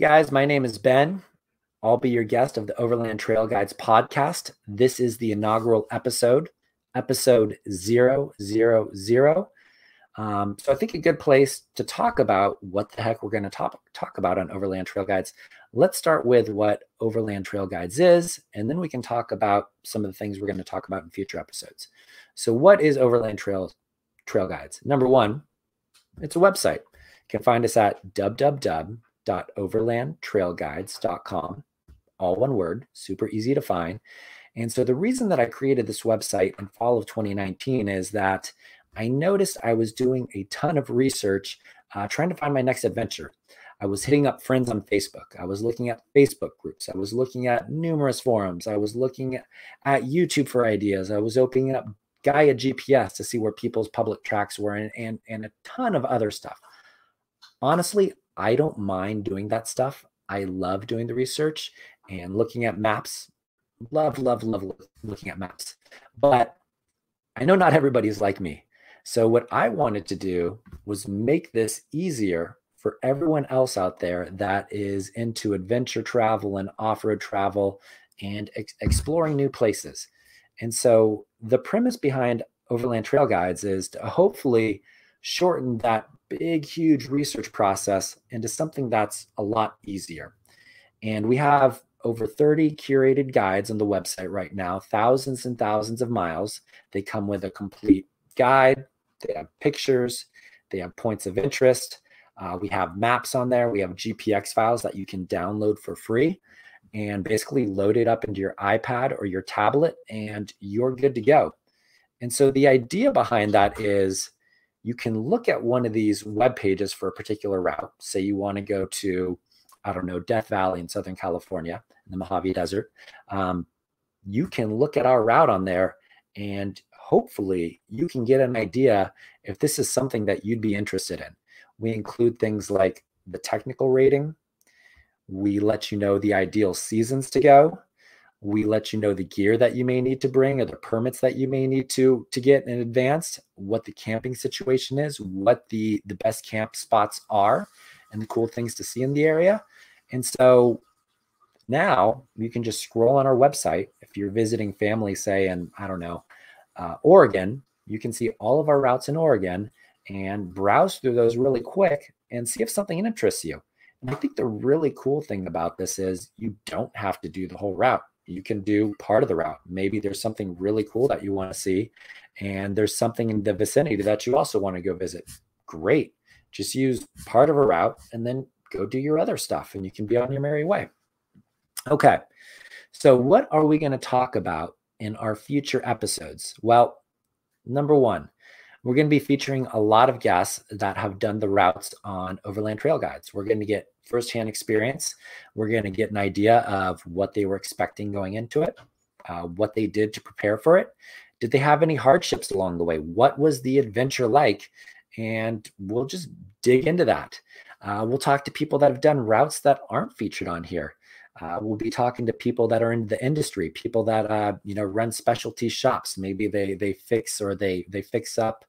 Guys, my name is Ben. I'll be your guest of the Overland Trail Guides podcast. This is the inaugural episode, episode 000. Um, so I think a good place to talk about what the heck we're going to talk, talk about on Overland Trail Guides. Let's start with what Overland Trail Guides is, and then we can talk about some of the things we're going to talk about in future episodes. So, what is Overland Trail Trail Guides? Number one, it's a website. You can find us at www.overlandtrailguides.com all one word, super easy to find. And so the reason that I created this website in fall of 2019 is that I noticed I was doing a ton of research uh, trying to find my next adventure. I was hitting up friends on Facebook. I was looking at Facebook groups. I was looking at numerous forums. I was looking at, at YouTube for ideas. I was opening up Gaia GPS to see where people's public tracks were and, and, and a ton of other stuff. Honestly, I don't mind doing that stuff. I love doing the research and looking at maps. Love, love, love looking at maps. But I know not everybody's like me. So, what I wanted to do was make this easier for everyone else out there that is into adventure travel and off road travel and ex- exploring new places. And so, the premise behind Overland Trail Guides is to hopefully shorten that big, huge research process into something that's a lot easier. And we have over 30 curated guides on the website right now, thousands and thousands of miles. They come with a complete guide, they have pictures, they have points of interest. Uh, we have maps on there. We have GPX files that you can download for free and basically load it up into your iPad or your tablet, and you're good to go. And so the idea behind that is you can look at one of these web pages for a particular route. Say you want to go to I don't know, Death Valley in Southern California, in the Mojave Desert, um, you can look at our route on there and hopefully you can get an idea if this is something that you'd be interested in. We include things like the technical rating. We let you know the ideal seasons to go. We let you know the gear that you may need to bring or the permits that you may need to to get in advance, what the camping situation is, what the the best camp spots are and the cool things to see in the area. And so now you can just scroll on our website. If you're visiting family, say, in, I don't know, uh, Oregon, you can see all of our routes in Oregon and browse through those really quick and see if something interests you. And I think the really cool thing about this is you don't have to do the whole route. You can do part of the route. Maybe there's something really cool that you want to see, and there's something in the vicinity that you also want to go visit. Great. Just use part of a route and then go do your other stuff and you can be on your merry way. Okay. So, what are we going to talk about in our future episodes? Well, number one, we're going to be featuring a lot of guests that have done the routes on Overland Trail Guides. We're going to get firsthand experience. We're going to get an idea of what they were expecting going into it, uh, what they did to prepare for it. Did they have any hardships along the way? What was the adventure like? And we'll just dig into that. Uh, we'll talk to people that have done routes that aren't featured on here. Uh, we'll be talking to people that are in the industry, people that uh, you know run specialty shops. Maybe they they fix or they they fix up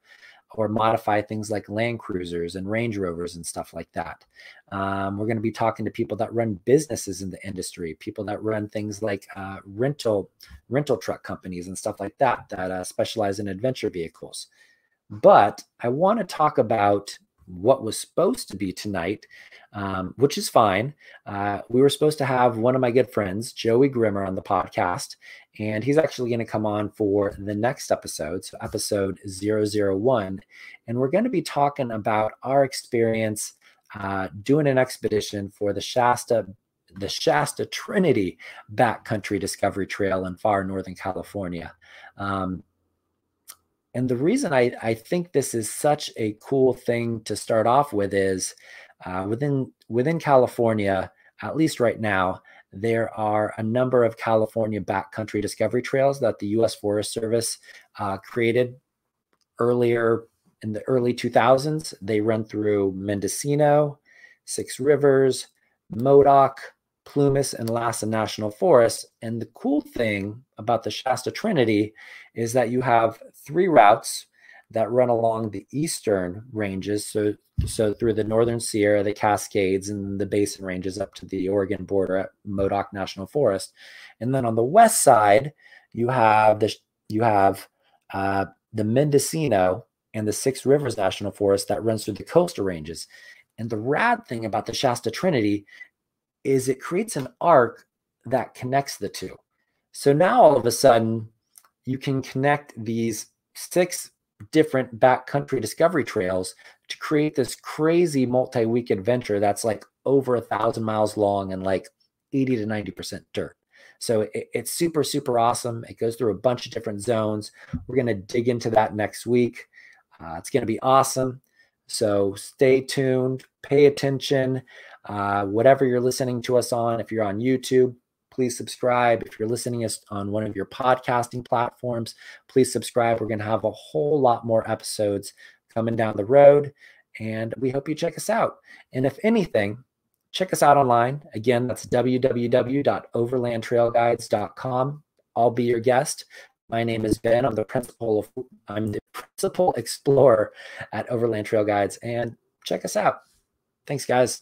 or modify things like Land Cruisers and Range Rovers and stuff like that. Um, we're going to be talking to people that run businesses in the industry, people that run things like uh, rental rental truck companies and stuff like that that uh, specialize in adventure vehicles. But I want to talk about what was supposed to be tonight, um, which is fine. Uh, we were supposed to have one of my good friends, Joey Grimmer, on the podcast, and he's actually going to come on for the next episode, so episode 001. And we're going to be talking about our experience uh, doing an expedition for the Shasta the Shasta Trinity Backcountry Discovery Trail in far northern California. Um, and the reason I, I think this is such a cool thing to start off with is uh, within within California, at least right now, there are a number of California backcountry discovery trails that the U.S. Forest Service uh, created earlier in the early 2000s. They run through Mendocino, Six Rivers, Modoc, Plumas, and Lassen National Forests. And the cool thing about the Shasta Trinity is that you have three routes that run along the eastern ranges. So, so through the northern Sierra, the Cascades, and the Basin ranges up to the Oregon border at Modoc National Forest. And then on the west side, you have the you have uh, the Mendocino and the Six Rivers National Forest that runs through the coastal ranges. And the rad thing about the Shasta Trinity is it creates an arc that connects the two. So now all of a sudden, you can connect these six different backcountry discovery trails to create this crazy multi-week adventure that's like over a thousand miles long and like 80 to 90 percent dirt. So it, it's super super awesome. It goes through a bunch of different zones. We're going to dig into that next week. Uh, it's going to be awesome. So stay tuned. Pay attention. Uh, whatever you're listening to us on if you're on youtube please subscribe. If you're listening on one of your podcasting platforms, please subscribe. We're going to have a whole lot more episodes coming down the road, and we hope you check us out. And if anything, check us out online. Again, that's www.overlandtrailguides.com. I'll be your guest. My name is Ben. I'm the principal of, I'm the principal explorer at Overland Trail Guides, and check us out. Thanks, guys.